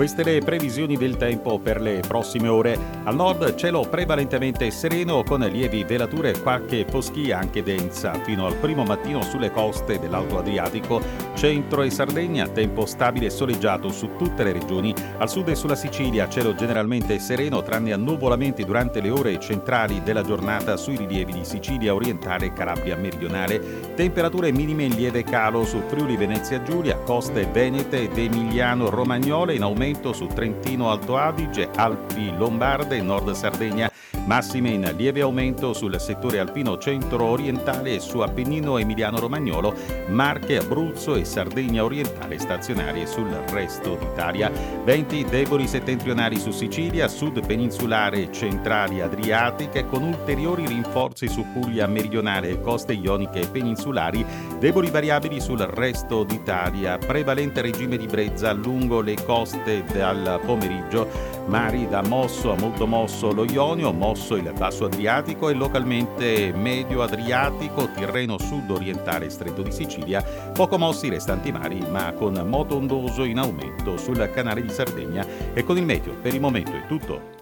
Queste le previsioni del tempo per le prossime ore. Al nord cielo prevalentemente sereno con lievi velature e qualche foschia anche densa fino al primo mattino sulle coste dell'Alto Adriatico, centro e Sardegna, tempo stabile e soleggiato su tutte le regioni. Al sud e sulla Sicilia cielo generalmente sereno tranne annuvolamenti durante le ore centrali della giornata sui rilievi di Sicilia orientale e Calabria meridionale. Temperature minime in lieve calo su Friuli Venezia Giulia, coste venete ed Emiliano Romagnole in aumento su Trentino Alto Adige, Alpi Lombarde Nord Sardegna, massime in lieve aumento sul settore alpino centro-orientale e su Appennino Emiliano Romagnolo, Marche, Abruzzo e Sardegna orientale stazionarie sul resto d'Italia. Venti deboli settentrionali su Sicilia, sud peninsulare e centrali adriatiche con ulteriori rinforzi su Puglia meridionale e coste ioniche peninsulari, deboli variabili sul resto d'Italia, prevalente regime di brezza lungo le coste dal pomeriggio, mari da mosso a molto mosso lo Ionio, mosso il basso Adriatico e localmente medio Adriatico, Tirreno sud-orientale stretto di Sicilia, poco mossi i restanti mari ma con moto ondoso in aumento sul canale di Sardegna e con il meteo per il momento è tutto.